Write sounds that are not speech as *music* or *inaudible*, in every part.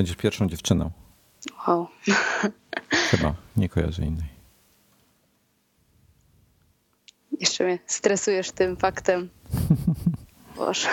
Będziesz pierwszą dziewczyną. Wow. *laughs* Chyba, nie kojarzę innej. Jeszcze mnie stresujesz tym faktem. *laughs* Boże.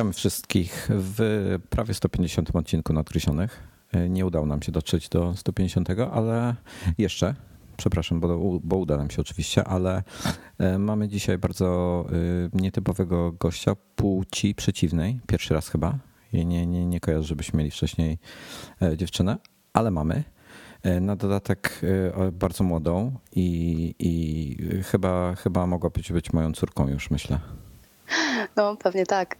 Witamy wszystkich w prawie 150 odcinku Nadgryzionych. Nie udało nam się dotrzeć do 150, ale jeszcze, przepraszam, bo, bo uda nam się oczywiście, ale e, mamy dzisiaj bardzo e, nietypowego gościa płci przeciwnej. Pierwszy raz chyba. Nie, nie, nie kojarzę, żebyśmy mieli wcześniej e, dziewczynę, ale mamy. Na dodatek bardzo młodą i, i chyba, chyba mogła być, być moją córką już, myślę. No, pewnie tak.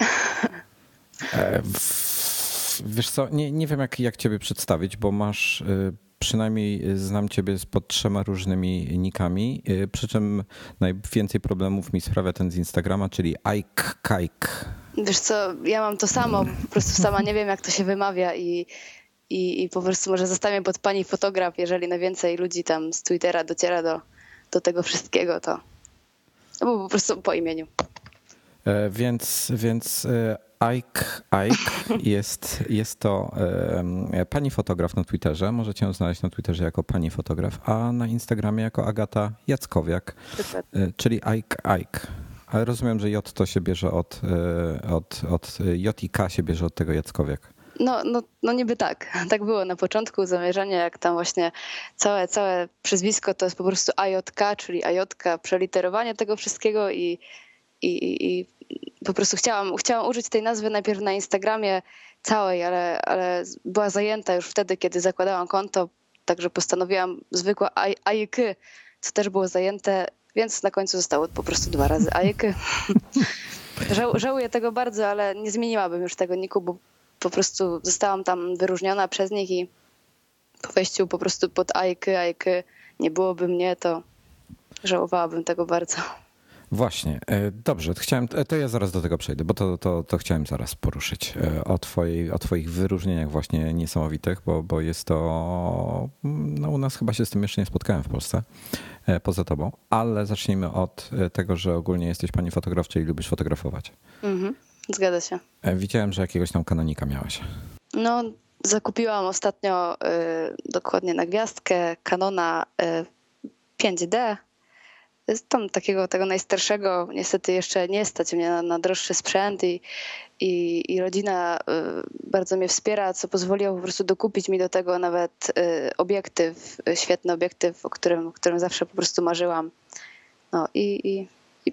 Wiesz co, nie, nie wiem jak, jak ciebie przedstawić, bo masz przynajmniej znam ciebie pod trzema różnymi nikami, przy czym najwięcej problemów mi sprawia ten z Instagrama, czyli Ike Kike. Wiesz co, ja mam to samo, po prostu sama nie wiem jak to się wymawia i, i, i po prostu może zostawię pod pani fotograf, jeżeli najwięcej ludzi tam z Twittera dociera do, do tego wszystkiego, to no, po prostu po imieniu. Więc, więc Ike, Ike *laughs* jest, jest to pani fotograf na Twitterze. Możecie ją znaleźć na Twitterze jako pani fotograf, a na Instagramie jako Agata Jackowiak, czyli Ike, Ike. Ale rozumiem, że J to się bierze od, od, od J i K się bierze od tego Jackowiak. No, no, no niby tak. *laughs* Tak było na początku zamierzenie, jak tam właśnie całe, całe przezwisko to jest po prostu AJK, czyli AJK, przeliterowanie tego wszystkiego i i, i po prostu chciałam, chciałam użyć tej nazwy najpierw na Instagramie całej, ale, ale była zajęta już wtedy, kiedy zakładałam konto, także postanowiłam zwykłe Ajky, co też było zajęte, więc na końcu zostało po prostu dwa razy. *laughs* Żał, żałuję tego bardzo, ale nie zmieniłabym już tego niku, bo po prostu zostałam tam wyróżniona przez nich i po wejściu po prostu pod Ajky, Ajky nie byłoby mnie, to żałowałabym tego bardzo. Właśnie, e, dobrze, chciałem, e, to ja zaraz do tego przejdę, bo to, to, to chciałem zaraz poruszyć e, o, twojej, o twoich wyróżnieniach właśnie niesamowitych, bo, bo jest to, no u nas chyba się z tym jeszcze nie spotkałem w Polsce, poza tobą, ale zacznijmy od tego, że ogólnie jesteś pani fotograf, czyli lubisz fotografować. Mhm, zgadza się. Widziałem, że jakiegoś tam kanonika miałaś. No, zakupiłam ostatnio y, dokładnie na gwiazdkę Canona y, 5D tam takiego tego najstarszego niestety jeszcze nie stać mnie na, na droższy sprzęt i, i, i, rodzina y, bardzo mnie wspiera, co pozwoliło po prostu dokupić mi do tego nawet y, obiektyw, y, świetny obiektyw, o którym, o którym zawsze po prostu marzyłam. No i, i, i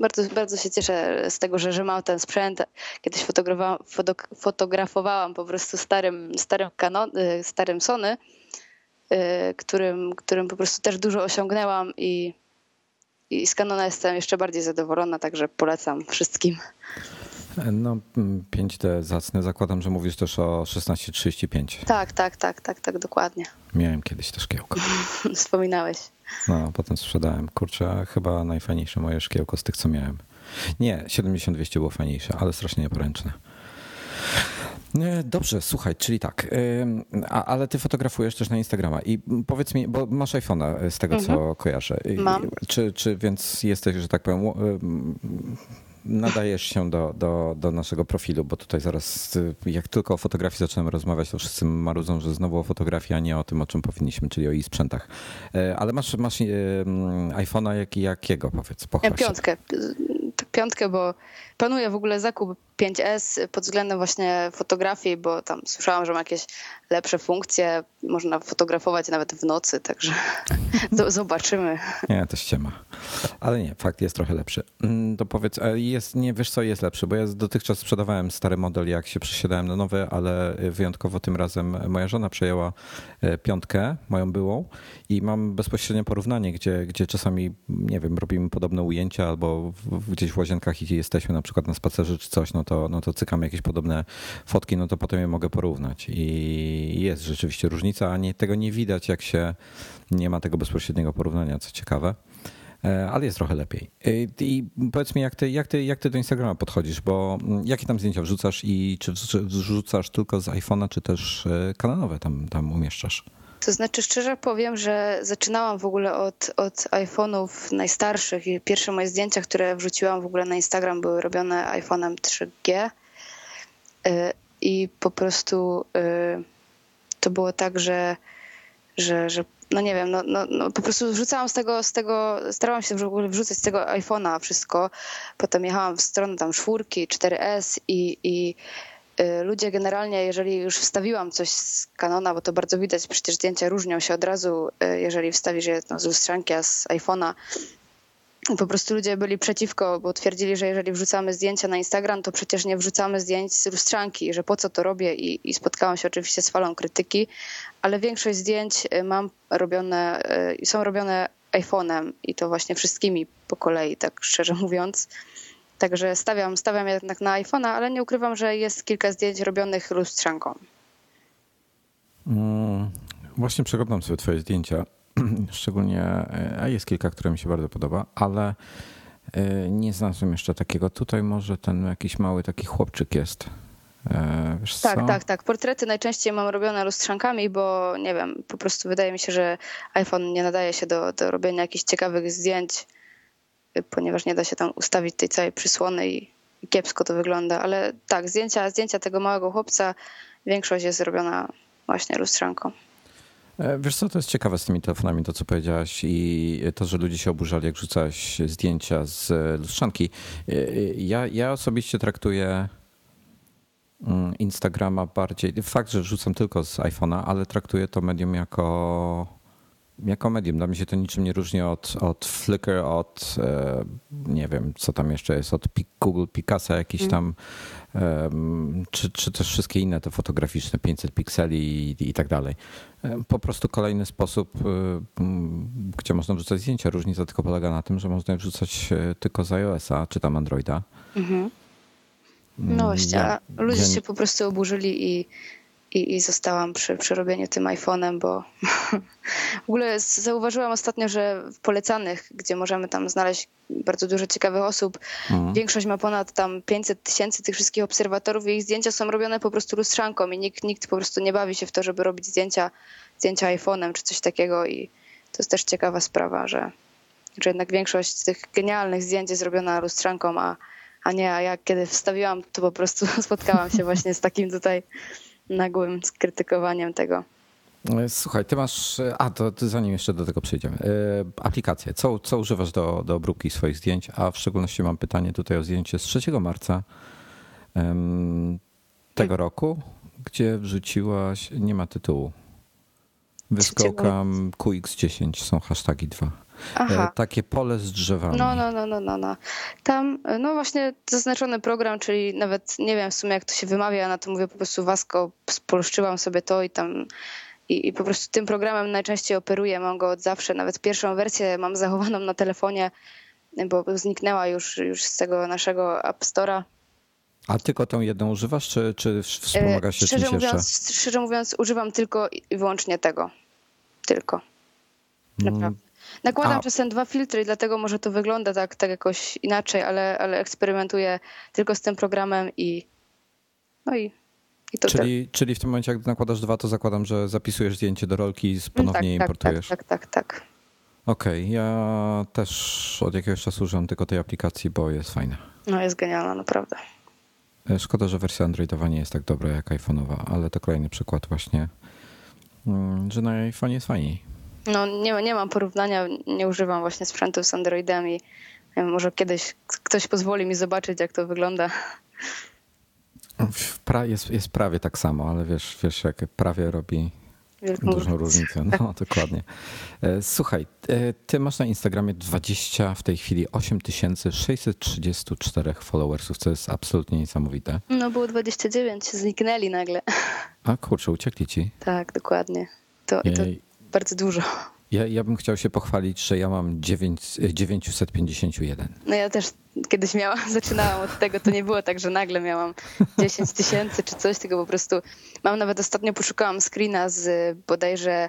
bardzo, bardzo się cieszę z tego, że, że mam ten sprzęt. Kiedyś fotografowałam, po prostu starym, starym, Canon, starym Sony, którym, którym po prostu też dużo osiągnęłam i i z Canona jestem jeszcze bardziej zadowolona, także polecam wszystkim. No 5D zacny. Zakładam, że mówisz też o 1635. Tak, tak, tak, tak, tak, dokładnie. Miałem kiedyś to szkiełko. *laughs* Wspominałeś. No, potem sprzedałem. Kurczę, chyba najfajniejsze moje szkiełko z tych, co miałem. Nie, 7200 było fajniejsze, ale strasznie nieporęczne. Dobrze, słuchaj, czyli tak, a, ale ty fotografujesz też na Instagrama i powiedz mi, bo masz iPhone'a e, z tego, mhm. co kojarzę. Mam. Czy, czy więc jesteś, że tak powiem, nadajesz się do, do, do naszego profilu, bo tutaj zaraz, jak tylko o fotografii zaczynamy rozmawiać, to wszyscy marudzą, że znowu o fotografii, a nie o tym, o czym powinniśmy, czyli o jej sprzętach. E, ale masz, masz iPhone'a jak, jakiego, powiedz, pochwal Piątkę. Piątkę, bo planuję w ogóle zakup 5S pod względem właśnie fotografii, bo tam słyszałam, że ma jakieś lepsze funkcje, można fotografować nawet w nocy, także *laughs* zobaczymy. Nie, to ściema. Ale nie, fakt jest trochę lepszy. Mm, to powiedz, jest, nie wiesz co jest lepszy, bo ja dotychczas sprzedawałem stary model, jak się przesiadałem na nowy, ale wyjątkowo tym razem moja żona przejęła e, piątkę, moją byłą i mam bezpośrednie porównanie, gdzie, gdzie czasami, nie wiem, robimy podobne ujęcia albo gdzieś w łazienkach i jesteśmy na przykład na spacerze czy coś, no to, no to cykamy jakieś podobne fotki, no to potem je mogę porównać i jest rzeczywiście różnica, a nie, tego nie widać, jak się nie ma tego bezpośredniego porównania, co ciekawe e, ale jest trochę lepiej. E, I powiedz mi, jak ty, jak, ty, jak ty do Instagrama podchodzisz, bo mm, jakie tam zdjęcia wrzucasz i czy wrzucasz tylko z iPhone'a, czy też e, kanalowe tam, tam umieszczasz? To znaczy, szczerze powiem, że zaczynałam w ogóle od, od iPhone'ów najstarszych i pierwsze moje zdjęcia, które wrzuciłam w ogóle na Instagram, były robione iPhone'em 3G. I po prostu to było tak, że, że, że no nie wiem, no, no, no po prostu wrzucałam z tego, z tego, starałam się w ogóle wrzucać z tego iPhone'a wszystko. Potem jechałam w stronę tam czwórki, 4S i, i y, ludzie generalnie, jeżeli już wstawiłam coś z Canona, bo to bardzo widać, przecież zdjęcia różnią się od razu, y, jeżeli wstawisz je no, z lustrzanki, a z iPhone'a, po prostu ludzie byli przeciwko, bo twierdzili, że jeżeli wrzucamy zdjęcia na Instagram, to przecież nie wrzucamy zdjęć z lustrzanki, że po co to robię i, i spotkałam się oczywiście z falą krytyki, ale większość zdjęć y, mam robione, y, są robione iPhone'em i to właśnie wszystkimi po kolei, tak szczerze mówiąc. Także stawiam, stawiam jednak na iPhone'a, ale nie ukrywam, że jest kilka zdjęć robionych lustrzanką. Mm, właśnie przeglądam sobie twoje zdjęcia *clears throat* Szczególnie, e, a jest kilka, które mi się bardzo podoba, ale e, nie znalazłem jeszcze takiego. Tutaj może ten jakiś mały taki chłopczyk jest. E, wiesz tak, co? tak, tak. Portrety najczęściej mam robione lustrzankami, bo nie wiem, po prostu wydaje mi się, że iPhone nie nadaje się do, do robienia jakichś ciekawych zdjęć, ponieważ nie da się tam ustawić tej całej przysłony i, kiepsko to wygląda. Ale tak, zdjęcia, zdjęcia tego małego chłopca, większość jest zrobiona właśnie lustrzanką. E, wiesz co, to jest ciekawe z tymi telefonami, to co powiedziałaś i to, że ludzie się oburzali, jak rzucałeś zdjęcia z lustrzanki. E, ja, ja osobiście traktuję mm, Instagrama bardziej, fakt, że rzucam tylko z iPhone'a, ale traktuję to medium jako, jako medium. Dla mnie się to niczym nie różni od, od Flickr, od e, nie wiem, co tam jeszcze jest, od Google Picasa jakiś mm. tam czy, czy też wszystkie inne te fotograficzne, 500 pikseli i, i tak dalej. Po prostu kolejny sposób, y, gdzie można wrzucać zdjęcia. Różnica tylko polega na tym, że można je wrzucać e, tylko z iOS-a czy tam Androida. Mhm. No właśnie, ja, ludzie ja... się po prostu oburzyli i i, i zostałam przy, przy robieniu tym iPhone'em, bo *laughs* w ogóle zauważyłam ostatnio, że w polecanych, gdzie możemy tam znaleźć bardzo dużo ciekawych osób, mhm. większość ma ponad tam 500 tysięcy tych wszystkich obserwatorów i ich zdjęcia są robione po prostu lustrzanką i nikt, nikt po prostu nie bawi się w to, żeby robić zdjęcia, zdjęcia iPhone'em czy coś takiego i to jest też ciekawa sprawa, że, że jednak większość tych genialnych zdjęć jest robiona lustrzanką, a, a nie, a jak kiedy wstawiłam, to po prostu *laughs* spotkałam się właśnie z takim tutaj nagłym skrytykowaniem tego. Słuchaj, ty masz. A, to, to zanim jeszcze do tego przejdziemy. E, aplikacje. Co, co używasz do, do obróbki swoich zdjęć? A w szczególności mam pytanie tutaj o zdjęcie z 3 marca tego roku, gdzie wrzuciłaś. Nie ma tytułu. Wyskokam QX10, są hasztagi dwa. Aha. E, takie pole z drzewami. No, no, no, no, no, no. Tam, no właśnie zaznaczony program, czyli nawet nie wiem w sumie jak to się wymawia, na to mówię po prostu Wasko, spolszczyłam sobie to i tam i, i, po prostu tym programem najczęściej operuję, mam go od zawsze, nawet pierwszą wersję mam zachowaną na telefonie, bo zniknęła już, już z tego naszego App Store'a. A tylko tą jedną używasz, czy, czy wspomaga się szczerze czymś mówiąc, jeszcze? Szczerze mówiąc, używam tylko i wyłącznie tego. Tylko. Mm. Naprawdę. Nakładam A. czasem dwa filtry i dlatego może to wygląda tak, tak jakoś inaczej, ale, ale eksperymentuję tylko z tym programem i no i, i to czyli, czyli w tym momencie, jak nakładasz dwa, to zakładam, że zapisujesz zdjęcie do rolki i ponownie tak, tak, importujesz. Tak, tak, tak, tak. Okej, okay, ja też od jakiegoś czasu używam tylko tej aplikacji, bo jest fajna. No jest genialna, naprawdę. E, szkoda, że wersja Androidowa nie jest tak dobra jak iPhone'owa, ale to kolejny przykład właśnie, mm, że na iPhone jest fajniej. No nie, nie mam porównania, nie używam właśnie sprzętu z Androidami. Może kiedyś ktoś pozwoli mi zobaczyć, jak to wygląda. Pra, jest, jest prawie tak samo, ale wiesz, wiesz jak prawie robi Wielką dużą różnicę. No, *laughs* dokładnie. E, słuchaj, e, ty masz na Instagramie 20 w tej chwili 8634 followersów, co jest absolutnie niesamowite. No było 29, zniknęli nagle. A kurczę, uciekli ci. Tak, dokładnie. To, to bardzo dużo. Ja, ja bym chciał się pochwalić, że ja mam 9, 951. No ja też kiedyś miałam, *laughs* zaczynałam od tego, to nie było tak, że nagle miałam 10 tysięcy czy coś, tylko po prostu mam nawet ostatnio poszukałam screena z bodajże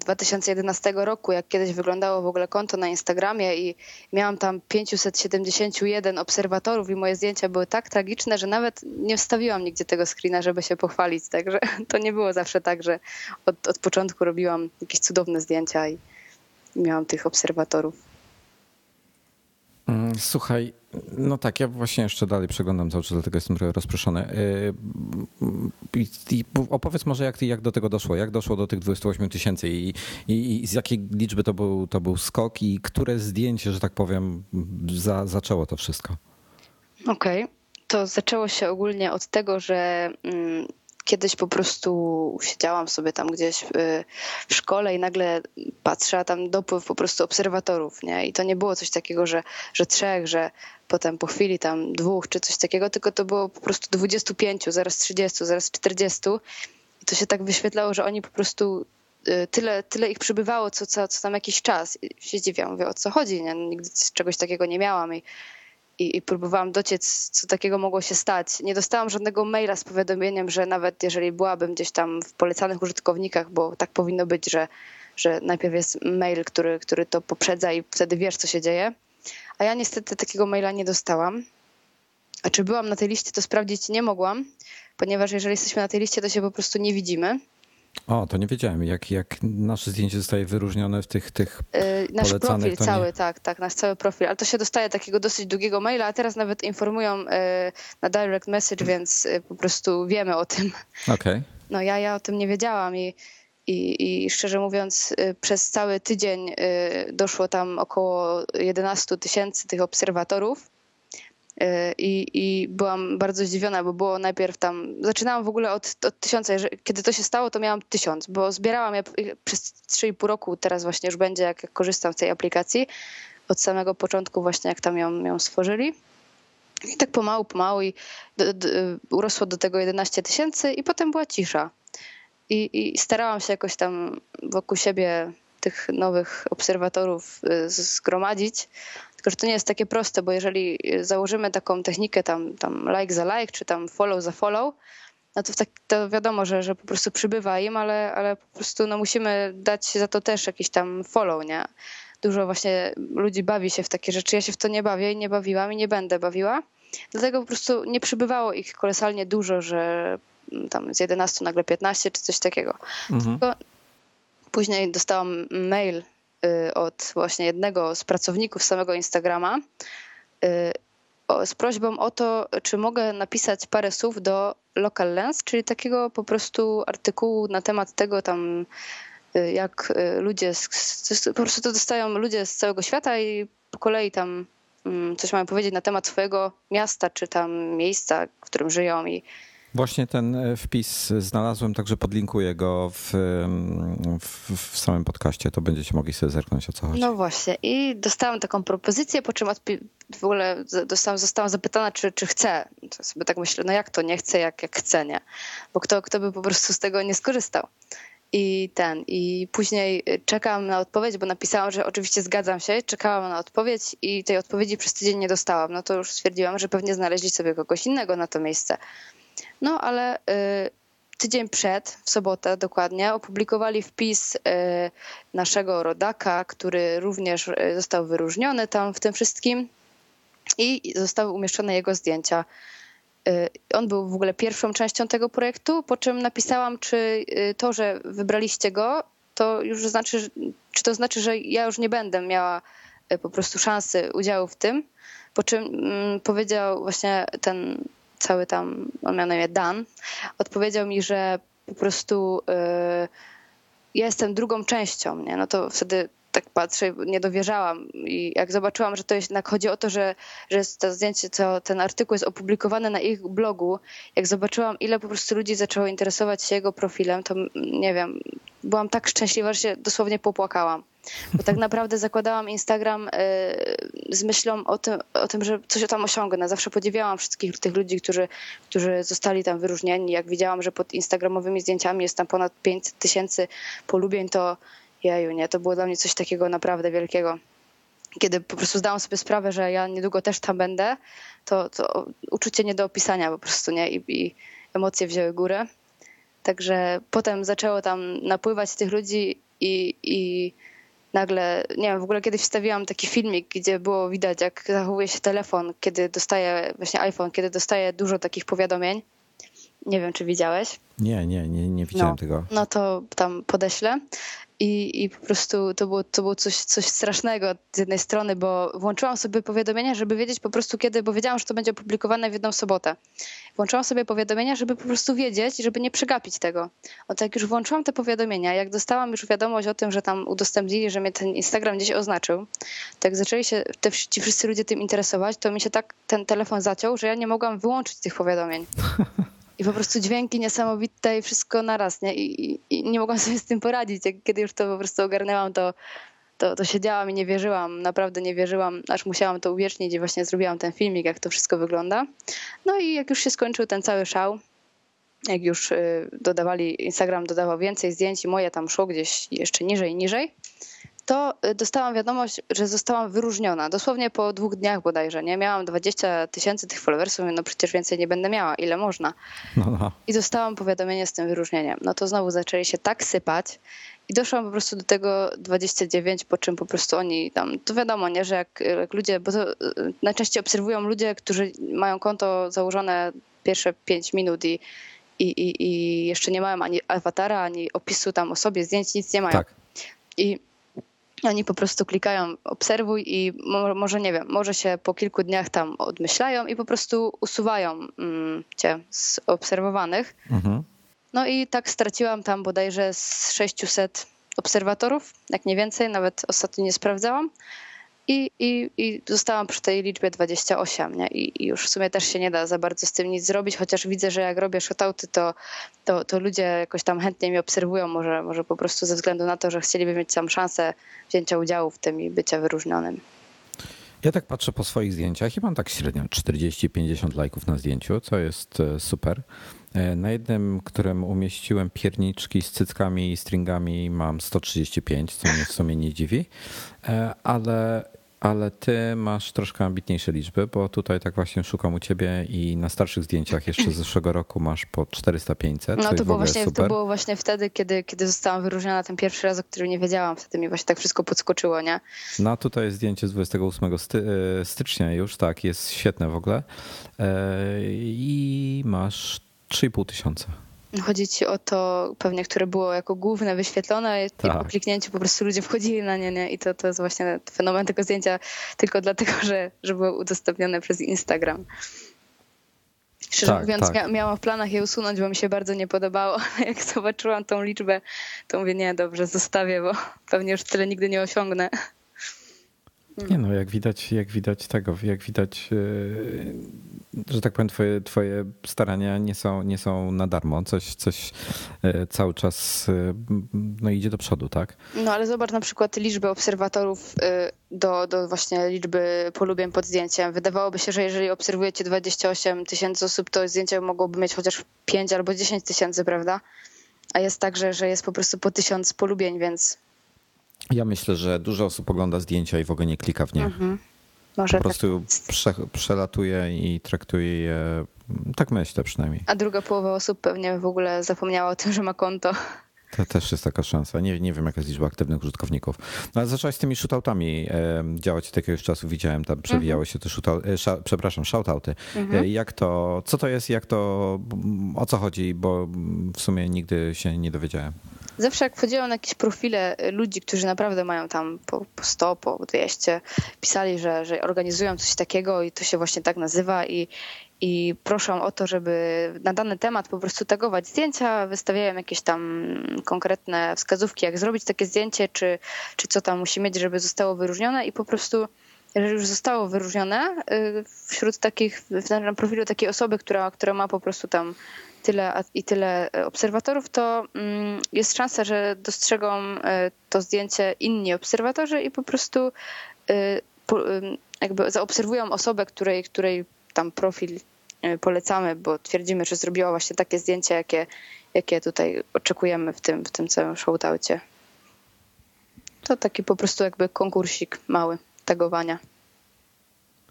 2011 roku, jak kiedyś wyglądało w ogóle konto na Instagramie i miałam tam 571 obserwatorów i moje zdjęcia były tak tragiczne, że nawet nie wstawiłam nigdzie tego screena, żeby się pochwalić. Także *laughs* to nie było zawsze tak, że od, od początku robiłam jakieś cudowne zdjęcia i miałam tych obserwatorów. Słuchaj, no tak, ja właśnie jeszcze dalej przeglądam cały czas, dlatego jestem trochę rozproszony. Y, i opowiedz może, jak, jak do tego doszło, jak doszło do tych 28 tysięcy i, i, i, z jakiej liczby to był, to był skok i które zdjęcie, że tak powiem, za, zaczęło to wszystko? Okej, okay. to zaczęło się ogólnie od tego, że mm, kiedyś po prostu siedziałam sobie tam gdzieś w szkole i nagle patrzę, a tam dopływ po prostu obserwatorów, nie? I to nie było coś takiego, że, że trzech, że potem po chwili tam dwóch czy coś takiego, tylko to było po prostu 25, zaraz 30, zaraz 40 i to się tak wyświetlało, że oni po prostu y, tyle, tyle ich przybywało co, co, co tam jakiś czas. I się dziwiam, mówię, o co chodzi, nie? Nigdy czegoś takiego nie miałam i i, i próbowałam dociec, co takiego mogło się stać. Nie dostałam żadnego maila z powiadomieniem, że nawet jeżeli byłabym gdzieś tam w polecanych użytkownikach, bo tak powinno być, że, że najpierw jest mail, który, który to poprzedza i wtedy wiesz, co się dzieje. A ja niestety takiego maila nie dostałam. A czy byłam na tej liście, to sprawdzić nie mogłam, ponieważ jeżeli jesteśmy na tej liście, to się po prostu nie widzimy. O, to nie wiedziałem. Jak, jak nasze zdjęcie zostaje wyróżnione w tych, tych yy, Nasz profil cały, tak, tak, nasz cały profil. Ale to się dostaje takiego dosyć długiego maila, a teraz nawet informują yy, na direct message, więc yy, po prostu wiemy o tym. Okej. Okay. No ja, ja o tym nie wiedziałam i, i, i szczerze mówiąc y, przez cały tydzień y, doszło tam około 11 tysięcy tych obserwatorów I, I byłam bardzo zdziwiona, bo było najpierw tam. Zaczynałam w ogóle od, od tysiąca. Kiedy to się stało, to miałam tysiąc, bo zbierałam je przez 3,5 roku. Teraz właśnie już będzie, jak, jak korzystam z tej aplikacji. Od samego początku, właśnie jak tam ją, ją stworzyli. I tak pomału, pomału i do, do, urosło do tego 11 tysięcy, i potem była cisza. I, I starałam się jakoś tam wokół siebie tych nowych obserwatorów y, zgromadzić. Tylko, że to nie jest takie proste, bo jeżeli założymy taką technikę tam, tam like za like, czy tam follow za follow, no to, tak, to wiadomo, że, że po prostu przybywa im, ale, ale po prostu no musimy dać za to też jakiś tam follow, nie? Dużo właśnie ludzi bawi się w takie rzeczy. Ja się w to nie bawię i nie bawiłam i nie będę bawiła. Dlatego po prostu nie przybywało ich kolosalnie dużo, że tam z 11 nagle 15 czy coś takiego. Mhm. Później dostałam mail y, od właśnie jednego z pracowników samego Instagrama y, z prośbą o to, czy mogę napisać parę słów do Local Lens, czyli takiego po prostu artykułu na temat tego tam, y, jak ludzie, po prostu to dostają ludzie z całego świata i po kolei tam mm, coś mają powiedzieć na temat swojego miasta, czy tam miejsca, w którym żyją i Właśnie ten e, wpis znalazłem, także podlinkuję go w, w, w, samym podcaście, to będziecie mogli sobie zerknąć o co chodzi. No właśnie i dostałam taką propozycję, po czym w ogóle dostałam, zostałam zapytana, czy, czy chcę. To sobie tak myślę, no jak to nie chcę, jak, jak chcę, nie? Bo kto, kto by po prostu z tego nie skorzystał. I ten, i później czekałam na odpowiedź, bo napisałam, że oczywiście zgadzam się, czekałam na odpowiedź i tej odpowiedzi przez tydzień nie dostałam. No to już stwierdziłam, że pewnie znaleźli sobie kogoś innego na to miejsce. No ale y, tydzień przed, w sobotę dokładnie, opublikowali wpis y, naszego rodaka, który również y, został wyróżniony tam w tym wszystkim i zostały umieszczone jego zdjęcia. On był w ogóle pierwszą częścią tego projektu, po czym napisałam, czy to, że wybraliście go, to już znaczy, czy to znaczy, że ja już nie będę miała po prostu szansy udziału w tym. Po czym mm, powiedział właśnie ten cały tam, on miał na imię Dan, odpowiedział mi, że po prostu yy, ja jestem drugą częścią, nie? no to wtedy tak patrzę, nie dowierzałam. I jak zobaczyłam, że to jednak chodzi o to, że, że to zdjęcie, to, ten artykuł jest opublikowany na ich blogu, jak zobaczyłam, ile po prostu ludzi zaczęło interesować się jego profilem, to nie wiem, byłam tak szczęśliwa, że się dosłownie popłakałam. Bo tak naprawdę zakładałam Instagram e, z myślą o tym, o tym, że coś tam osiągnę. Zawsze podziwiałam wszystkich tych ludzi, którzy, którzy zostali tam wyróżnieni. Jak widziałam, że pod instagramowymi zdjęciami jest tam ponad 500 tysięcy polubień, to jeju, nie, to było dla mnie coś takiego naprawdę wielkiego. Kiedy po prostu zdałam sobie sprawę, że ja niedługo też tam będę, to, to uczucie nie do opisania po prostu, nie? I, i emocje wzięły górę. Także potem zaczęło tam napływać tych ludzi i, i nagle, nie wiem, w ogóle kiedyś wstawiłam taki filmik, gdzie było widać, jak zachowuje się telefon, kiedy dostaje, właśnie iPhone, kiedy dostaje dużo takich powiadomień. Nie wiem, czy widziałeś. Nie, nie, nie, nie widziałem no, tego. No to tam podeślę. I, I po prostu to było, to było coś, coś strasznego z jednej strony, bo włączyłam sobie powiadomienia, żeby wiedzieć po prostu kiedy, bo wiedziałam, że to będzie opublikowane w jedną sobotę. Włączyłam sobie powiadomienia, żeby po prostu wiedzieć i żeby nie przegapić tego. O tak już włączyłam te powiadomienia, jak dostałam już wiadomość o tym, że tam udostępnili, że mnie ten Instagram gdzieś oznaczył, tak zaczęli się te, ci wszyscy ludzie tym interesować, to mi się tak ten telefon zaciął, że ja nie mogłam wyłączyć tych powiadomień. *laughs* I po prostu dźwięki niesamowite i wszystko naraz, nie? I, i, I, nie mogłam sobie z tym poradzić. Jak, kiedy już to po prostu ogarnęłam, to, to, to siedziałam i nie wierzyłam, naprawdę nie wierzyłam, aż musiałam to uwiecznić i właśnie zrobiłam ten filmik, jak to wszystko wygląda. No i jak już się skończył ten cały szał, jak już y, dodawali, Instagram dodawał więcej zdjęć i moje tam szło gdzieś jeszcze niżej, niżej, to y, dostałam wiadomość, że zostałam wyróżniona. Dosłownie po dwóch dniach bodajże, nie? Miałam 20 tysięcy tych followersów, no przecież więcej nie będę miała, ile można. No, no. I dostałam powiadomienie z tym wyróżnieniem. No to znowu zaczęli się tak sypać i doszłam po prostu do tego 29, po czym po prostu oni tam, to wiadomo, nie, że jak, jak ludzie, bo to y, najczęściej obserwują ludzie, którzy mają konto założone pierwsze 5 minut i i, i, i jeszcze nie mają ani awatara, ani opisu tam o sobie, zdjęć, nic nie mają. Tak. I oni po prostu klikają obserwuj i może nie wiem, może się po kilku dniach tam odmyślają i po prostu usuwają mm, cię z obserwowanych. Mhm. No i tak straciłam tam bodajże z 600 obserwatorów, jak nie więcej, nawet ostatnio nie sprawdzałam i, i, i zostałam przy tej liczbie 28, nie? I, I, już w sumie też się nie da za bardzo z tym nic zrobić, chociaż widzę, że jak robię shotouty, to, to, to ludzie jakoś tam chętnie mi obserwują, może, może po prostu ze względu na to, że chcieliby mieć tam szansę wzięcia udziału w tym i bycia wyróżnionym. Ja tak patrzę po swoich zdjęciach i mam tak średnio 40-50 lajków na zdjęciu, co jest e, super. E, na jednym, którym umieściłem pierniczki z cyckami i stringami mam 135, co mnie w sumie nie dziwi, e, ale ale ty masz troszkę ambitniejsze liczby, bo tutaj tak właśnie szukam u ciebie i na starszych zdjęciach jeszcze z zeszłego roku masz po 400-500. No to było, właśnie, super. to było właśnie wtedy, kiedy, kiedy zostałam wyróżniona ten pierwszy raz, o którym nie wiedziałam. Wtedy mi właśnie tak wszystko podskoczyło, nie? No tutaj jest zdjęcie z 28 sty e, stycznia już, tak, jest świetne w ogóle. E, I masz 3,5 tysiąca. Chodzi ci o to pewnie, które było jako główne wyświetlone tak. i po kliknięciu po prostu ludzie wchodzili na nie, nie? I to, to jest właśnie fenomen tego zdjęcia tylko dlatego, że, że było udostępnione przez Instagram. Szczerze tak, mówiąc, tak. miałam w planach je usunąć, bo mi się bardzo nie podobało, ale *laughs* jak zobaczyłam tą liczbę, to mówię, nie, dobrze, zostawię, bo pewnie już tyle nigdy nie osiągnę. Nie no, jak widać, jak widać tego, jak widać, e, że tak powiem, twoje, twoje starania nie są, nie są na darmo. Coś, coś e, cały czas e, no, idzie do przodu, tak? No ale zobacz na przykład liczbę obserwatorów do, do właśnie liczby polubień pod zdjęciem. Wydawałoby się, że jeżeli obserwujecie 28 tysięcy osób, to zdjęcie mogłoby mieć chociaż 5 albo 10 tysięcy, prawda? A jest tak, że, że jest po prostu po tysiąc polubień, więc ja myślę, że dużo osób ogląda zdjęcia i w ogóle nie klika w nie. Mhm. Może po prostu tak. prze, przelatuje i traktuje je, tak myślę przynajmniej. A druga połowa osób pewnie w ogóle zapomniała o tym, że ma konto. To też jest taka szansa. Nie, nie wiem, jaka jest liczba aktywnych użytkowników. No ale zaczęłaś z tymi shootoutami e, działać od jakiegoś czasu. Widziałem, tam przewijały mhm. się te shootout, e, sz, przepraszam, shoutouty. Mhm. E, jak to, co to jest, jak to, o co chodzi, bo w sumie nigdy się nie dowiedziałem. Zawsze jak wchodziłam na jakieś profile ludzi, którzy naprawdę mają tam po, po 100, po 200, pisali, że, że organizują coś takiego i to się właśnie tak nazywa i, i proszą o to, żeby na dany temat po prostu tagować zdjęcia, wystawiają jakieś tam konkretne wskazówki, jak zrobić takie zdjęcie, czy, czy co tam musi mieć, żeby zostało wyróżnione i po prostu jeżeli już zostało wyróżnione y, wśród takich, na profilu takiej osoby, która, która ma po prostu tam tyle i tyle obserwatorów, to mm, jest szansa, że dostrzegą y, to zdjęcie inni obserwatorzy i po prostu y, jakby zaobserwują osobę, której, której tam profil polecamy, bo twierdzimy, że zrobiła właśnie takie zdjęcie, jakie, jakie tutaj oczekujemy w tym, w tym całym showtaucie. To taki po prostu jakby konkursik mały tagowania.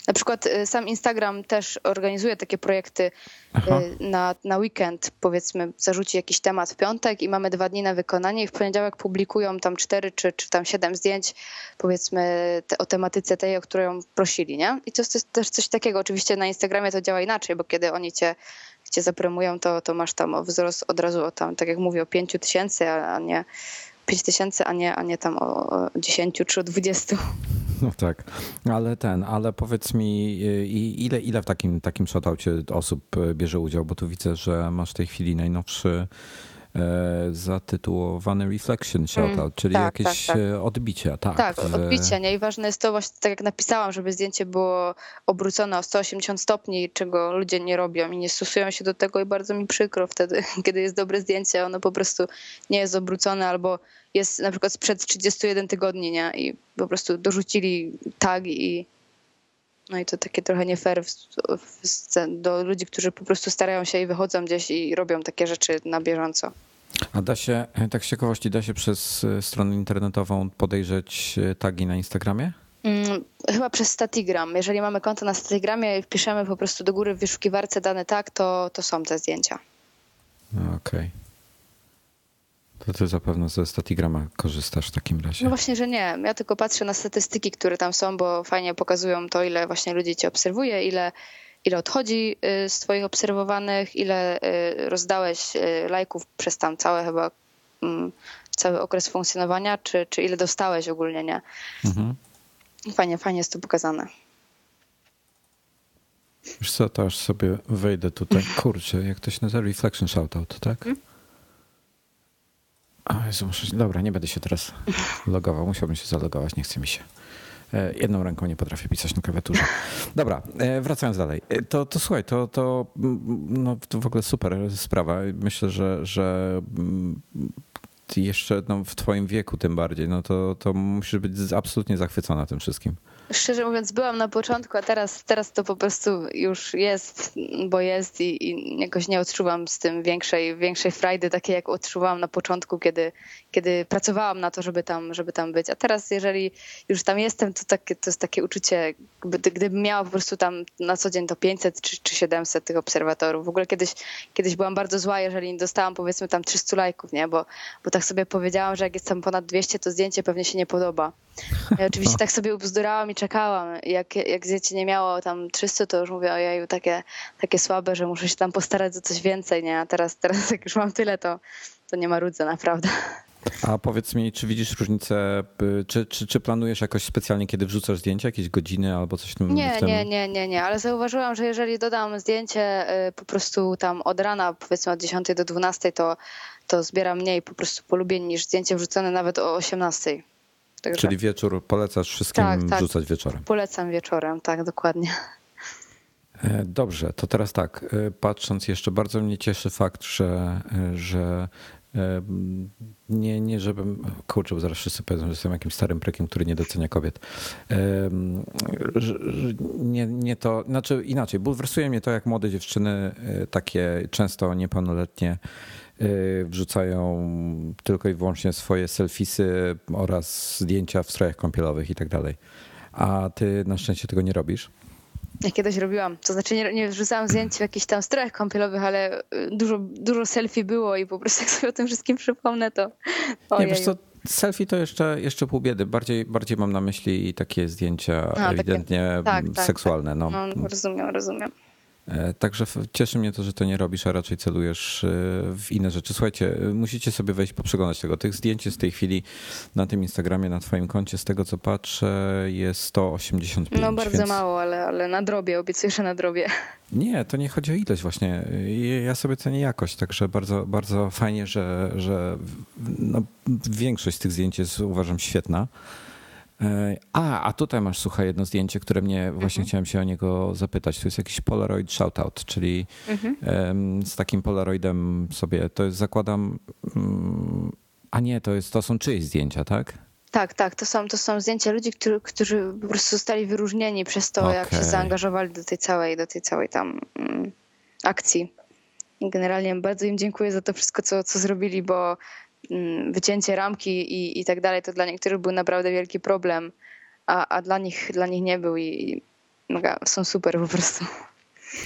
Na przykład y, sam Instagram też organizuje takie projekty y, na, na weekend, powiedzmy, zarzuci jakiś temat w piątek i mamy dwa dni na wykonanie i w poniedziałek publikują tam cztery czy, czy tam siedem zdjęć, powiedzmy, te, o tematyce tej, o którą prosili, nie? I to jest też coś takiego. Oczywiście na Instagramie to działa inaczej, bo kiedy oni cię, cię zapromują, to, to masz tam wzrost od razu o tam, tak jak mówię, o pięciu tysięcy, a nie 5 tysięcy, a nie, a nie tam o, o 10 czy o 20. No tak, ale ten, ale powiedz mi, y, ile, ile w takim, takim shoutoucie osób y, bierze udział, bo tu widzę, że masz w tej chwili najnowszy zatytułowany Reflection Shoutout, mm, czyli tak, jakieś tak, tak. E, odbicia. Tak, tak odbicie. Nie? I ważne jest to właśnie, tak jak napisałam, żeby zdjęcie było obrócone o 180 stopni, czego ludzie nie robią i nie stosują się do tego i bardzo mi przykro wtedy, *laughs* kiedy jest dobre zdjęcie, ono po prostu nie jest obrócone albo jest na przykład sprzed 31 tygodni, nie? I po prostu dorzucili tag i no i to takie trochę nie fair w, w, do ludzi, którzy po prostu starają się i wychodzą gdzieś i robią takie rzeczy na bieżąco. A da się, tak z ciekawości, da się przez e, stronę internetową podejrzeć e, tagi na Instagramie? Hmm, chyba przez Statigram. Jeżeli mamy konto na Statigramie i wpiszemy po prostu do góry w wyszukiwarce dany tag, to, to są te zdjęcia. Okej. Okay. To ty zapewne ze Statigrama korzystasz w takim razie. No właśnie, że nie. Ja tylko patrzę na statystyki, które tam są, bo fajnie pokazują to, ile właśnie ludzi cię obserwuje, ile, ile odchodzi y, z twoich obserwowanych, ile y, rozdałeś y, lajków przez tam całe chyba mm, cały okres funkcjonowania, czy, czy ile dostałeś ogólnie, nie? Mhm. Fajnie, fajnie jest to pokazane. Wiesz co, to aż sobie wejdę tutaj. Kurczę, jak to się nazywa? Reflection Shoutout, tak? Hmm? Jezu, muszę... Dobra, nie będę się teraz logował. Musiałbym się zalogować, nie chce mi się. E, jedną ręką nie potrafię pisać na klawiaturze. Dobra, e, wracając dalej. E, to, to słuchaj, to, to, no, to w ogóle super sprawa. Myślę, że, że jeszcze no, w twoim wieku tym bardziej, no to, to musisz być absolutnie zachwycona tym wszystkim. Szczerze mówiąc, byłam na początku, a teraz, teraz to po prostu już jest, bo jest i, i jakoś nie odczuwam z tym większej, większej frajdy, takiej jak odczuwałam na początku, kiedy, kiedy pracowałam na to, żeby tam, żeby tam być. A teraz, jeżeli już tam jestem, to, takie, to jest takie uczucie, gdy, gdybym miała po prostu tam na co dzień to 500 czy, czy 700 tych obserwatorów. W ogóle kiedyś, kiedyś byłam bardzo zła, jeżeli nie dostałam powiedzmy tam 300 lajków, nie? Bo, bo tak sobie powiedziałam, że jak jest tam ponad 200, to zdjęcie pewnie się nie podoba. Ja oczywiście tak sobie ubzdurałam i czekałam. Jak, jak zdjęcie nie miało tam 300, to już mówię, ojeju, takie, takie słabe, że muszę się tam postarać o coś więcej, nie? A teraz, teraz *laughs* jak już mam tyle, to, to nie ma rudze, naprawdę. A powiedz mi, czy widzisz różnicę, y, czy, czy, czy planujesz jakoś specjalnie, kiedy wrzucasz zdjęcia, jakieś godziny albo coś w tym? Nie, w nie, nie, nie, nie, ale zauważyłam, że jeżeli dodam zdjęcie y, po prostu tam od rana, powiedzmy od 10 do 12, to, to zbiera mniej po prostu polubień niż zdjęcie wrzucone nawet o 18. Także... Czyli wieczór polecasz wszystkim tak, tak. wrzucać wieczorem. Polecam wieczorem, tak, dokładnie. E, dobrze, to teraz tak, e, patrząc jeszcze, bardzo mnie cieszy fakt, że, e, że nie, nie żebym, kurczę, bo zaraz wszyscy powiedzą, że jestem jakimś starym prekiem, który nie docenia kobiet. Nie, nie to, znaczy inaczej, bulwersuje mnie to, jak młode dziewczyny, takie często niepełnoletnie, wrzucają tylko i wyłącznie swoje selfisy oraz zdjęcia w strojach kąpielowych i tak dalej. A ty na szczęście tego nie robisz? Ja kiedyś robiłam. To znaczy nie, nie wrzucałam zdjęć w jakichś tam strojach kąpielowych, ale y, dużo, dużo selfie było i po prostu jak sobie o tym wszystkim przypomnę, to Nie, wiesz co, selfie to jeszcze, jeszcze pół biedy. Bardziej, bardziej mam na myśli takie zdjęcia A, ewidentnie takie, tak, tak, seksualne. Tak. No. no. rozumiem, rozumiem. E, także cieszy mnie to, że to nie robisz, a raczej celujesz e, w inne rzeczy. Słuchajcie, e, musicie sobie wejść, poprzeglądać tego. Tych zdjęć jest w tej chwili na tym Instagramie, na twoim koncie, z tego co patrzę, jest 185. No bardzo więc... mało, ale, ale na drobie, obiecuję, że na drobie. Nie, to nie chodzi o ilość właśnie. Ja sobie cenię jakość, także bardzo, bardzo fajnie, że, że no, większość z tych zdjęć jest uważam świetna. E, a, a tutaj masz, słuchaj, jedno zdjęcie, które mnie właśnie mhm. chciałem się o niego zapytać. To jest jakiś Polaroid Shoutout, czyli mhm. z takim Polaroidem sobie, to jest zakładam, mm, a nie, to, jest, to są czyjeś zdjęcia, tak? Tak, tak, to są, to są zdjęcia ludzi, którzy, którzy po prostu zostali wyróżnieni przez to, okay. jak się zaangażowali do tej całej, do tej całej tam mm, akcji. Generalnie bardzo im dziękuję za to wszystko, co, co zrobili, bo wycięcie ramki i, i tak dalej, to dla niektórych był naprawdę wielki problem, a, a dla, nich, dla nich nie był i, i są super po prostu.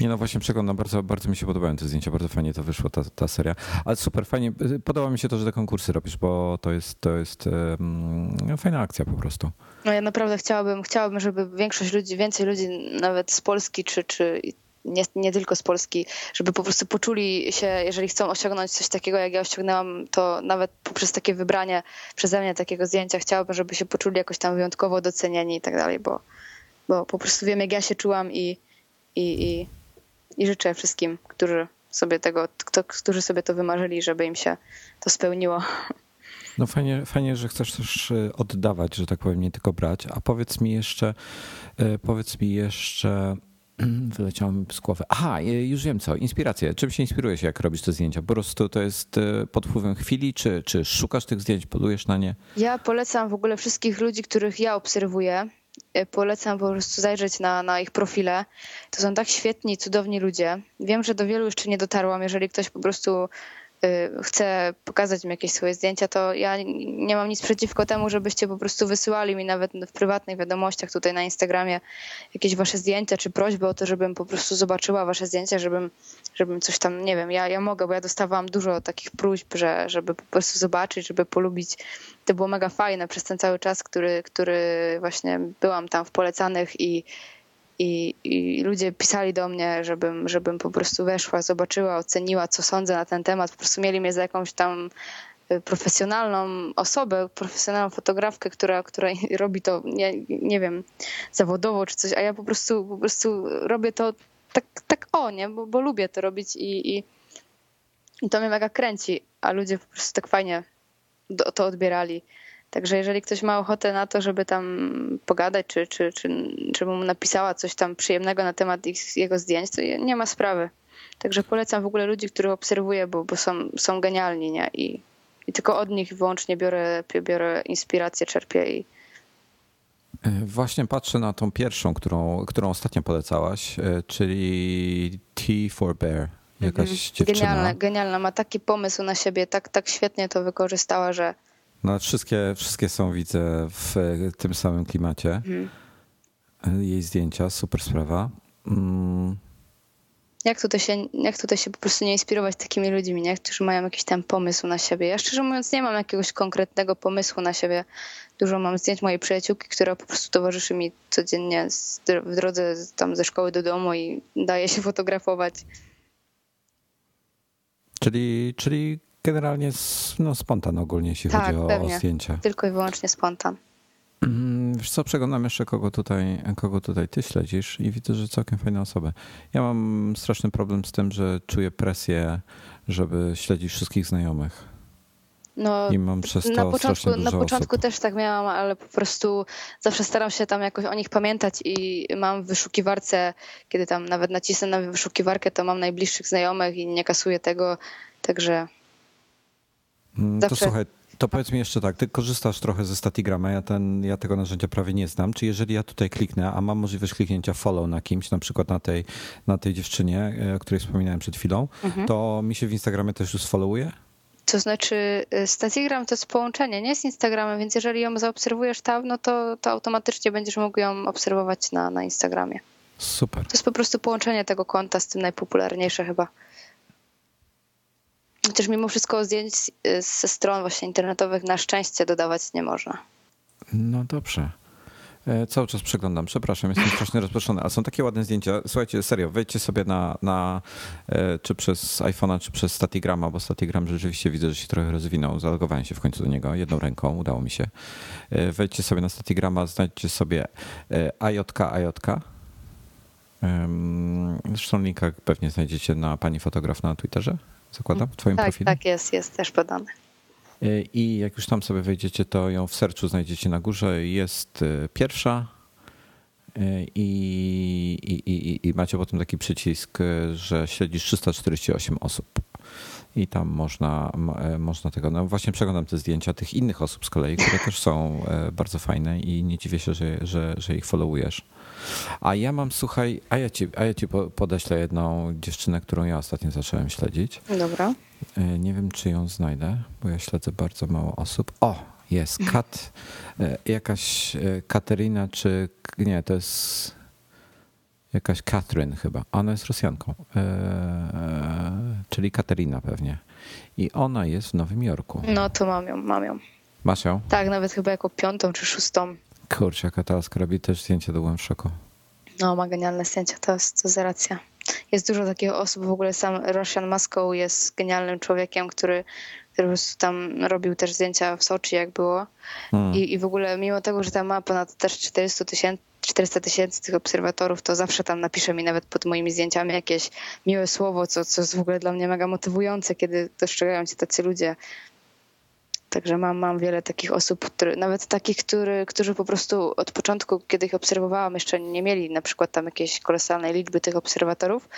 Nie no właśnie przeglądam, bardzo, bardzo mi się podobają te zdjęcia, bardzo fajnie to wyszło ta, ta seria. Ale super, fajnie, podoba mi się to, że te konkursy robisz, bo to jest, to jest um, fajna akcja po prostu. No ja naprawdę chciałabym, chciałabym, żeby większość ludzi, więcej ludzi nawet z Polski czy, czy nie, nie tylko z Polski, żeby po prostu poczuli się, jeżeli chcą osiągnąć coś takiego, jak ja osiągnęłam, to nawet poprzez takie wybranie przeze mnie takiego zdjęcia chciałabym, żeby się poczuli jakoś tam wyjątkowo docenieni i tak dalej, bo, bo po prostu wiem, jak ja się czułam i, i, i, i życzę wszystkim, którzy sobie tego, kto, którzy sobie to wymarzyli, żeby im się to spełniło. No fajnie, fajnie, że chcesz też e, oddawać, że tak powiem, nie tylko brać. A powiedz mi jeszcze, e, powiedz mi jeszcze, *clears throat* Wyleciało mi z głowy. Aha, już wiem co. Inspiracje. Czym się inspirujesz, jak robisz te zdjęcia? Po prostu to jest e, pod wpływem chwili, czy, czy szukasz tych zdjęć, polujesz na nie? Ja polecam w ogóle wszystkich ludzi, których ja obserwuję. E, polecam po prostu zajrzeć na, na ich profile. To są tak świetni, cudowni ludzie. Wiem, że do wielu jeszcze nie dotarłam. Jeżeli ktoś po prostu chce pokazać mi jakieś swoje zdjęcia, to ja nie mam nic przeciwko temu, żebyście po prostu wysyłali mi nawet w prywatnych wiadomościach tutaj na Instagramie jakieś wasze zdjęcia, czy prośby o to, żebym po prostu zobaczyła wasze zdjęcia, żebym, żebym coś tam, nie wiem, ja, ja mogę, bo ja dostawałam dużo takich próśb, że, żeby po prostu zobaczyć, żeby polubić. To było mega fajne przez ten cały czas, który, który właśnie byłam tam w polecanych i i, i, ludzie pisali do mnie, żebym, żebym po prostu weszła, zobaczyła, oceniła, co sądzę na ten temat. Po prostu mieli mnie za jakąś tam y, profesjonalną osobę, profesjonalną fotografkę, która, która *laughs* robi to, nie, nie wiem, zawodowo czy coś, a ja po prostu, po prostu robię to tak, tak o, nie, bo, bo lubię to robić i, i, i to mnie mega kręci, a ludzie po prostu tak fajnie to odbierali. Także jeżeli ktoś ma ochotę na to, żeby tam pogadać, czy, czy, czy żeby mu napisała coś tam przyjemnego na temat ich, jego zdjęć, to nie ma sprawy. Także polecam w ogóle ludzi, których obserwuję, bo, bo są, są genialni, nie? I, I tylko od nich wyłącznie biorę, biorę inspirację, czerpię i, e, Właśnie patrzę na tą pierwszą, którą, którą ostatnio polecałaś, e, czyli T for Bear. Jakaś mhm. dziewczyna. Genialna, genialna. Ma taki pomysł na siebie, tak, tak świetnie to wykorzystała, że, no, wszystkie, wszystkie są, widzę, w tym samym klimacie. Mhm. Jej zdjęcia, super sprawa. Mm. Jak tutaj, się, jak tutaj się po prostu nie inspirować takimi ludźmi, nie? którzy mają jakiś tam pomysł na siebie. Ja szczerze mówiąc nie mam jakiegoś konkretnego pomysłu na siebie. Dużo mam zdjęć mojej przyjaciółki, która po prostu towarzyszy mi codziennie w drodze tam ze szkoły do domu i daje się fotografować. Czyli, czyli generalnie no, spontan ogólnie, jeśli tak, chodzi o, pewnie. o zdjęcia. Tylko i wyłącznie spontan. Mm, wiesz co, przeglądam jeszcze kogo tutaj, kogo tutaj ty śledzisz i widzę, że całkiem fajne osoby. Ja mam straszny problem z tym, że czuję presję, żeby śledzić wszystkich znajomych. No, I mam przez to na początku, na początku osób. też tak miałam, ale po prostu zawsze staram się tam jakoś o nich pamiętać i mam w wyszukiwarce, kiedy tam nawet nacisnę na wyszukiwarkę, to mam najbliższych znajomych i nie kasuję tego, także Mm, to słuchaj, to powiedz mi jeszcze tak, ty korzystasz trochę ze Statigrama, ja, ten, ja tego narzędzia prawie nie znam. Czy jeżeli ja tutaj kliknę, a mam możliwość kliknięcia follow na kimś, na przykład na tej, na tej dziewczynie, e, o której wspominałem przed chwilą, mhm. to mi się w Instagramie też już followuje? To znaczy, y, Statigram to jest połączenie, nie z Instagramem, więc jeżeli ją zaobserwujesz tam, no to, to automatycznie będziesz mógł ją obserwować na, na Instagramie. Super. To jest po prostu połączenie tego konta z tym najpopularniejsze chyba. Chociaż mimo wszystko zdjęć ze stron właśnie internetowych na szczęście dodawać nie można. No dobrze. E, cały czas przeglądam, przepraszam, jestem strasznie rozproszony, ale są takie ładne zdjęcia. Słuchajcie, serio, wejdźcie sobie na, na e, czy przez iPhone'a, czy przez Statigrama, bo Statigram rzeczywiście widzę, że się trochę rozwinął. Zalogowałem się w końcu do niego jedną ręką, udało mi się. E, wejdźcie sobie na Statigrama, znajdźcie sobie IJK, IJK. Zresztą linka pewnie znajdziecie na pani fotograf na Twitterze, zakładam, w twoim tak, profilu. Tak, jest, jest też podane. I jak już tam sobie wejdziecie, to ją w sercu znajdziecie na górze. Jest e, pierwsza e, i, i, i, i macie potem taki przycisk, że śledzisz 348 osób. I tam można, można tego. No właśnie przeglądam te zdjęcia tych innych osób z kolei, które też są bardzo fajne i nie dziwię się, że, że, że ich followujesz. A ja mam, słuchaj, a ja ci, a ja ci podeślę jedną dziewczynę, którą ja ostatnio zacząłem śledzić. Dobra. E, nie wiem, czy ją znajdę, bo ja śledzę bardzo mało osób. O, jest Kat, e, jakaś e, Katerina, czy nie, to jest jakaś Catherine chyba. Ona jest Rosjanką, czyli Katerina pewnie. I ona jest w Nowym Jorku. No to mam ją, mam ją. Masz ją? Tak, nawet chyba jako piątą czy szóstą. Kurczę, jaka ta robi też zdjęcie, to byłem w szoku. No, ma genialne zdjęcia, to jest, to jest racja. Jest dużo takich osób, w ogóle sam Russian Moscow jest genialnym człowiekiem, który, który po prostu tam robił też zdjęcia w Soczi, jak było. Hmm. I, I w ogóle mimo tego, że tam ma ponad też 400 tysięcy 400 tysięcy tych obserwatorów, to zawsze tam napisze mi nawet pod moimi zdjęciami jakieś miłe słowo, co, co jest w ogóle dla mnie mega motywujące, kiedy dostrzegają cię tacy ludzie. Także mam, mam wiele takich osób, które, nawet takich, który, którzy po prostu od początku, kiedy ich obserwowałam, jeszcze nie mieli na przykład tam jakiejś kolosalnej liczby tych obserwatorów,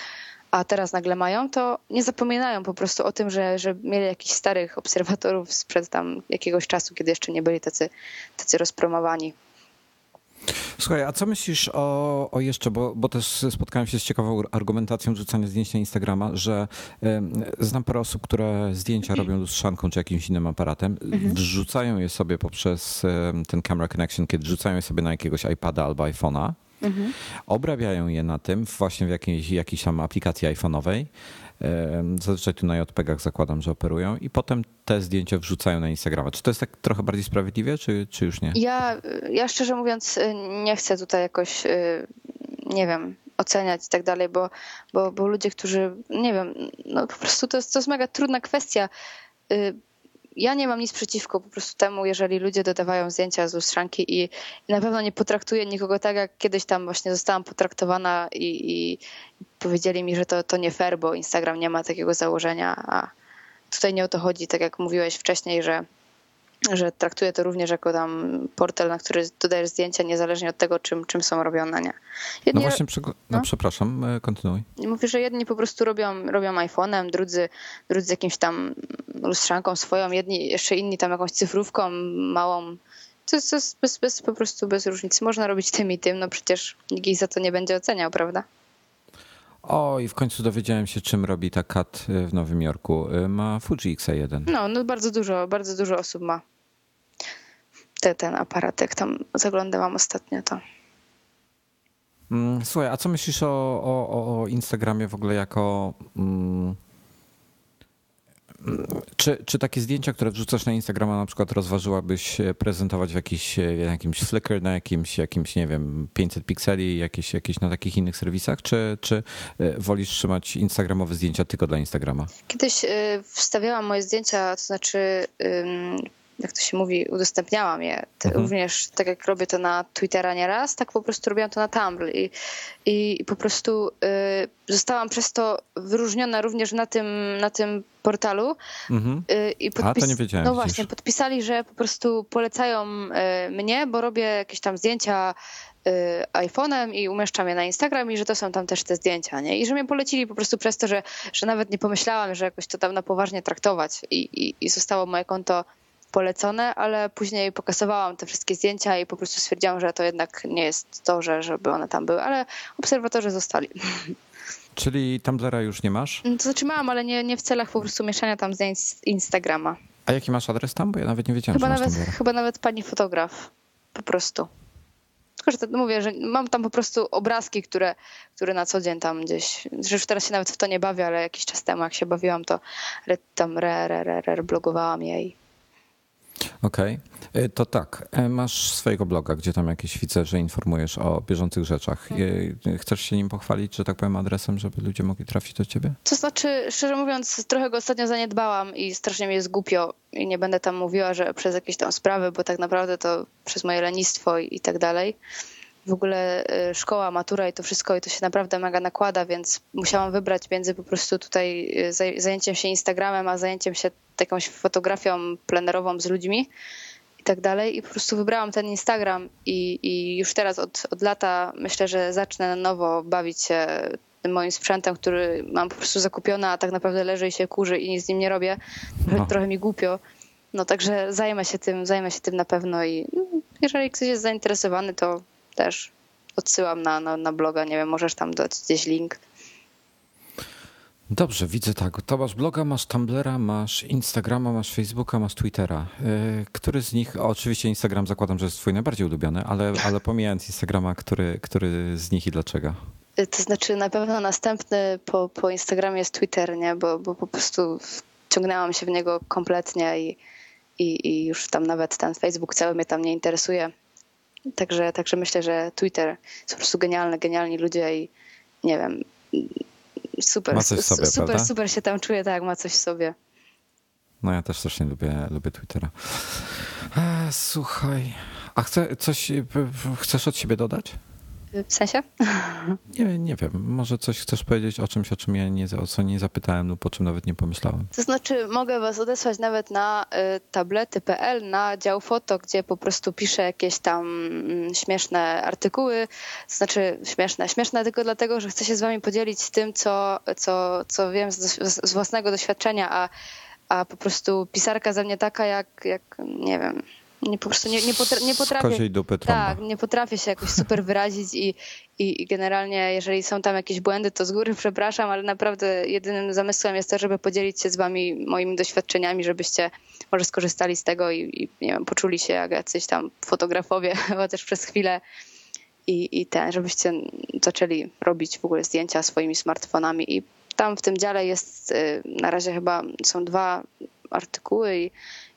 a teraz nagle mają, to nie zapominają po prostu o tym, że, że mieli jakichś starych obserwatorów sprzed tam jakiegoś czasu, kiedy jeszcze nie byli tacy, tacy rozpromowani. Słuchaj, a co myślisz o, o jeszcze, bo, bo też spotkałem się z ciekawą argumentacją rzucania zdjęć na Instagrama, że znam parę osób, które zdjęcia robią lustrzanką czy jakimś innym aparatem, mhm. wrzucają je sobie poprzez ten camera connection, kiedy wrzucają je sobie na jakiegoś iPada albo iPhone'a, mhm. obrabiają je na tym właśnie w jakiejś, jakiejś tam aplikacji iPhone'owej, Zazwyczaj tu na JPEGach zakładam, że operują i potem te zdjęcia wrzucają na Instagrama. Czy to jest tak trochę bardziej sprawiedliwie, czy, czy już nie? Ja, ja szczerze mówiąc nie chcę tutaj jakoś, y, nie wiem, oceniać i tak dalej, bo, bo, bo ludzie, którzy, nie wiem, no po prostu to jest, to jest mega trudna kwestia y, ja nie mam nic przeciwko po prostu temu, jeżeli ludzie dodawają zdjęcia z lustrzanki i, na pewno nie potraktuję nikogo tak, jak kiedyś tam właśnie zostałam potraktowana i, i powiedzieli mi, że to, to nie fair, bo Instagram nie ma takiego założenia, a tutaj nie o to chodzi, tak jak mówiłeś wcześniej, że że traktuję to również jako tam portal, na który dodajesz zdjęcia niezależnie od tego, czym, czym są robione, nie? Jedni, no właśnie, no, no, przepraszam, e, kontynuuj. Mówię, że jedni po prostu robią, robią iPhone'em, drudzy, drudzy jakimś tam lustrzanką swoją, jedni, jeszcze inni tam jakąś cyfrówką małą. To jest, to jest bez, bez, po prostu bez różnicy. Można robić tym i tym, no przecież nikt ich za to nie będzie oceniał, prawda? O, i w końcu dowiedziałem się, czym robi ta Kat e, w Nowym Jorku. E, ma Fuji X1. No, no bardzo dużo, bardzo dużo osób ma te, ten aparat, jak tam zaglądałam ostatnio, to. Mm, słuchaj, a co myślisz o, o, o Instagramie w ogóle jako. Mm, czy, czy takie zdjęcia, które wrzucasz na Instagrama, na przykład rozważyłabyś prezentować w jakiś, jakimś Flickr, na jakimś, jakimś, nie wiem, 500 pikseli, jakieś, jakieś na takich innych serwisach, czy, czy e, wolisz trzymać instagramowe zdjęcia tylko dla Instagrama? Kiedyś e, wstawiałam moje zdjęcia, to znaczy jak to się mówi, udostępniałam je. Mhm. Również tak jak robię to na Twittera nieraz, tak po prostu robiłam to na Tumblr i, i, po prostu y, zostałam przez to wyróżniona również na tym, na tym portalu. Mhm. Y, i podpis- A, to nie wiedziałem. No właśnie, podpisali, że po prostu polecają y, mnie, bo robię jakieś tam zdjęcia y, iPhone'em i umieszczam je na Instagram i że to są tam też te zdjęcia, nie? I że mnie polecili po prostu przez to, że, że nawet nie pomyślałam, że jakoś to tam na poważnie traktować i, i, i zostało moje konto polecone, ale później pokasowałam te wszystkie zdjęcia i po prostu stwierdziłam, że to jednak nie jest to, że, żeby one tam były, ale obserwatorzy zostali. *laughs* Czyli Tumblra już nie masz? To znaczy mam, ale nie, nie w celach po prostu mieszania tam zdjęć z Instagrama. A jaki masz adres tam? Bo ja nawet nie wiedziałam, chyba nawet, Chyba nawet pani fotograf. Po prostu. Tylko, że to, mówię, że mam tam po prostu obrazki, które, które na co dzień tam gdzieś, już teraz się nawet w to nie bawię, ale jakiś czas temu jak się bawiłam, to tam re, re, re, re blogowałam jej. Okej, okay. to tak. E, masz swojego bloga, gdzie tam jakieś widzę, że informujesz o bieżących rzeczach. E, chcesz się nim pochwalić, że tak powiem, adresem, żeby ludzie mogli trafić do ciebie? To znaczy, szczerze mówiąc, trochę go ostatnio zaniedbałam i strasznie mi jest głupio i nie będę tam mówiła, że przez jakieś tam sprawy, bo tak naprawdę to przez moje lenistwo i, i tak dalej w ogóle y, szkoła, matura i to wszystko i to się naprawdę mega nakłada, więc musiałam wybrać między po prostu tutaj y, zajęciem się Instagramem, a zajęciem się jakąś fotografią plenerową z ludźmi i tak dalej. I po prostu wybrałam ten Instagram i, i już teraz od, od lata myślę, że zacznę na nowo bawić się tym moim sprzętem, który mam po prostu zakupiony, a tak naprawdę leży i się kurzy i nic z nim nie robię. Trochę, no. *laughs* trochę mi głupio. No także zajmę się tym, zajmę się tym na pewno i no, jeżeli ktoś jest zainteresowany, to też odsyłam na, na, na bloga, nie wiem, możesz tam dać gdzieś link. Dobrze, widzę tak. To masz bloga, masz Tumblera, masz Instagrama, masz Facebooka, masz Twittera. Y, który z nich, oczywiście Instagram zakładam, że jest twój najbardziej ulubiony, ale, ale pomijając Instagrama, który, który z nich i dlaczego? Y, to znaczy na pewno następny po, po Instagramie jest Twitter, nie? Bo, bo po prostu ciągnęłam się w niego kompletnie i, i, i już tam nawet ten Facebook cały mnie tam nie interesuje. Także, także myślę, że Twitter jest po prostu genialny, genialni ludzie i nie wiem, super, ma coś w sobie, super, prawda? super się tam czuję, tak, ma coś w sobie. No ja też strasznie lubię, lubię Twittera. E, słuchaj, a chce, coś chcesz od siebie dodać? W sensie? *laughs* Nie, nie wiem. Może coś chcesz powiedzieć o czymś, o czym ja nie, o co nie zapytałem lub o czym nawet nie pomyślałem. To znaczy, mogę was odesłać nawet na y, tablety.pl, na dział foto, gdzie po prostu piszę jakieś tam mm, śmieszne artykuły. To znaczy, śmieszne. Śmieszne tylko dlatego, że chcę się z wami podzielić z tym, co, co, co wiem z, z własnego doświadczenia, a, a po prostu pisarka ze mnie taka, jak, jak nie wiem nie, po prostu nie, nie, potra nie potrafię. Tak, nie potrafię się jakoś super wyrazić i, i, i, generalnie, jeżeli są tam jakieś błędy, to z góry przepraszam, ale naprawdę jedynym zamysłem jest to, żeby podzielić się z wami moimi doświadczeniami, żebyście może skorzystali z tego i, i nie wiem, poczuli się jak jacyś tam fotografowie, *laughs* chociaż przez chwilę i, i ten, żebyście zaczęli robić w ogóle zdjęcia swoimi smartfonami i tam w tym dziale jest y, na razie chyba są dwa artykuły i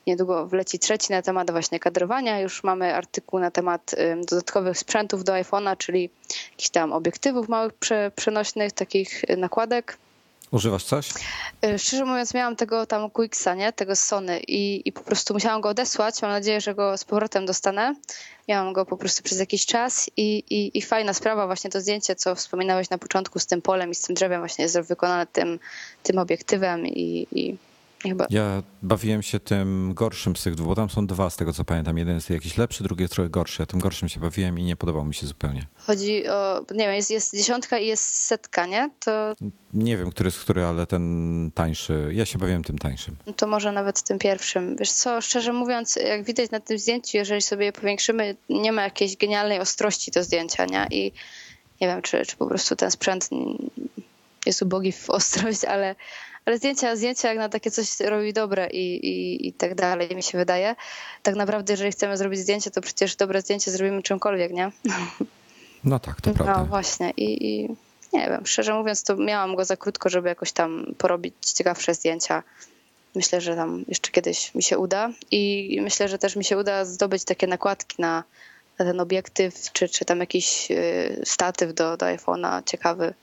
Niedługo wleci trzeci na temat właśnie kadrowania. Już mamy artykuł na temat dodatkowych sprzętów do iPhone'a, czyli jakichś tam obiektywów małych przenośnych, takich y, nakładek. Używasz coś? Y, szczerze mówiąc, miałam tego tam Quixa, nie? Tego Sony i, i po prostu musiałam go odesłać. Mam nadzieję, że go z powrotem dostanę. Miałam go po prostu przez jakiś czas i, i, i fajna sprawa, właśnie to zdjęcie, co wspominałeś na początku z tym polem i z tym drzewem, właśnie jest wykonane tym, tym obiektywem i, i Chyba. Ja bawiłem się tym gorszym z tych dwóch, bo tam są dwa z tego co pamiętam. Jeden jest jakiś lepszy, drugi jest trochę gorszy. Ja tym gorszym się bawiłem i nie podobał mi się zupełnie. Chodzi o, nie wiem, jest, jest dziesiątka i jest setka, nie? To... Nie wiem, który jest który, ale ten tańszy. Ja się bawiłem tym tańszym. No to może nawet tym pierwszym. Wiesz co, szczerze mówiąc, jak widać na tym zdjęciu, jeżeli sobie je powiększymy, nie ma jakiejś genialnej ostrości do zdjęcia, nie? I nie wiem, czy, czy po prostu ten sprzęt jest ubogi w ostrość, ale ale zdjęcia, zdjęcia jak na takie coś robi dobre i, i, i tak dalej, mi się wydaje. Tak naprawdę, jeżeli chcemy zrobić zdjęcie, to przecież dobre zdjęcie zrobimy czymkolwiek, nie? No tak, to prawda. No właśnie i, i nie wiem, szczerze mówiąc, to miałam go za krótko, żeby jakoś tam porobić ciekawsze zdjęcia. Myślę, że tam jeszcze kiedyś mi się uda i myślę, że też mi się uda zdobyć takie nakładki na, na ten obiektyw, czy, czy tam jakiś y, statyw do, do iPhone'a ciekawy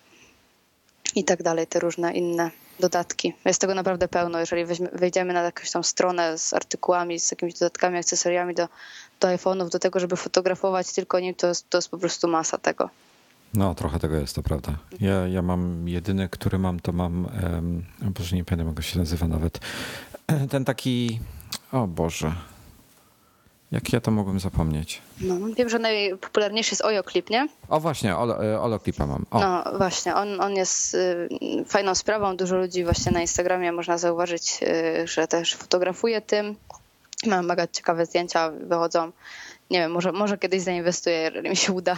i tak dalej, te różne inne dodatki. Jest tego naprawdę pełno. Jeżeli wejdziemy na jakąś tam stronę z artykułami, z jakimiś dodatkami, akcesoriami do, do iPhone'ów, do tego, żeby fotografować tylko nim, to jest, to jest po prostu masa tego. No, trochę tego jest, to prawda. Ja, ja mam jedyny, który mam, to mam, um, Boże, nie pamiętam, jak go się nazywa nawet. *clears throat* Ten taki, o Boże, jak ja to mogłem zapomnieć? No, wiem, że najpopularniejszy jest Ojo Clip, nie? O właśnie, Olo, Clipa mam. O. No właśnie, on, on jest y, fajną sprawą. Dużo ludzi właśnie na Instagramie można zauważyć, y, że też fotografuje tym. Mam mega ciekawe zdjęcia, wychodzą nie wiem, może, może kiedyś zainwestuję, jeżeli mi się uda.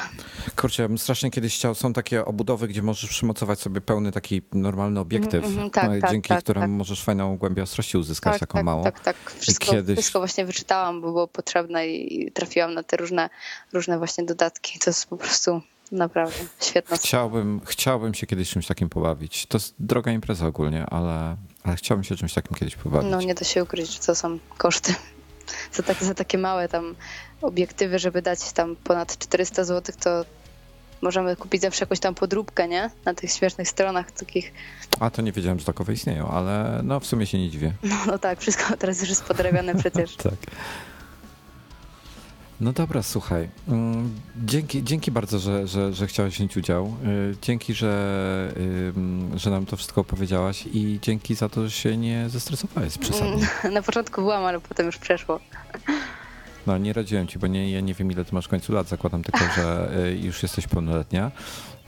Kurczę, ja bym strasznie kiedyś chciał, są takie obudowy, gdzie możesz przymocować sobie pełny taki normalny obiektyw, mm, tak, no, tak, dzięki tak, któremu tak. możesz fajną głębię ostrości uzyskać, tak, taką tak, małą. Tak, tak, wszystko, kiedyś... wszystko właśnie wyczytałam, bo było potrzebne i trafiłam na te różne, różne właśnie dodatki. To jest po prostu naprawdę świetna chciałbym, chciałbym się kiedyś czymś takim pobawić. To jest droga impreza ogólnie, ale, ale chciałbym się czymś takim kiedyś pobawić. No nie da się ukryć, że to są koszty. *laughs* za, tak, za takie małe tam obiektywy, żeby dać tam ponad 400 zł, to możemy kupić zawsze jakąś tam podróbkę, nie? Na tych śmiesznych stronach takich. A to nie wiedziałem, że takowe istnieją, ale no w sumie się nie dziwię. No, no tak, wszystko teraz już jest podrabiane *laughs* przecież. tak. No dobra, słuchaj. Mm, dzięki, dzięki bardzo, że, że, że chciałaś wziąć udział. Y, dzięki, że, że nam to wszystko opowiedziałaś i dzięki za to, że się nie zestresowałeś przesadnie. *laughs* Na początku byłam, ale potem już przeszło. No nie radziłem ci, bo nie, ja nie wiem ile ty masz w końcu lat, zakładam tylko, że y, już jesteś pełnoletnia.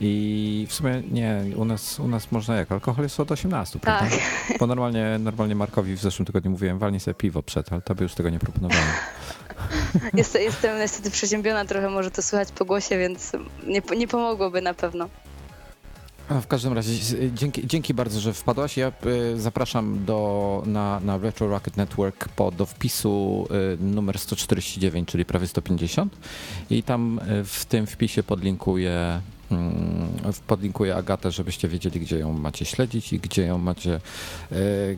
I w sumie nie, u nas, u nas można jak? Alkohol jest od 18, prawda? Tak. Bo normalnie, normalnie Markowi w zeszłym tygodniu mówiłem, walnij sobie piwo przed, ale tobie już tego nie proponowałem. Jestem, jestem niestety przeziębiona trochę, może to słychać po głosie, więc nie, nie pomogłoby na pewno. W każdym razie dzięki, dzięki bardzo, że wpadłaś. Ja y, zapraszam do, na, na Retro Rocket Network po, do wpisu y, numer 149, czyli prawie 150 i tam y, w tym wpisie podlinkuję mm, podlinkuję Agatę, żebyście wiedzieli, gdzie ją macie śledzić i gdzie ją macie,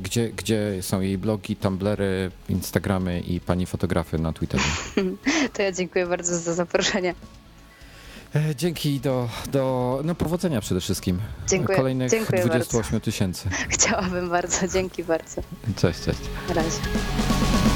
gdzie, gdzie są jej blogi, tumblery, instagramy i pani fotografy na Twitterze. *laughs* To ja dziękuję bardzo za zaproszenie. E, dzięki do, do no powodzenia przede wszystkim. Dziękuję. Kolejnych Dziękuję 28 tysięcy. *laughs* Chciałabym bardzo, dzięki bardzo. Cześć, cześć. Na razie.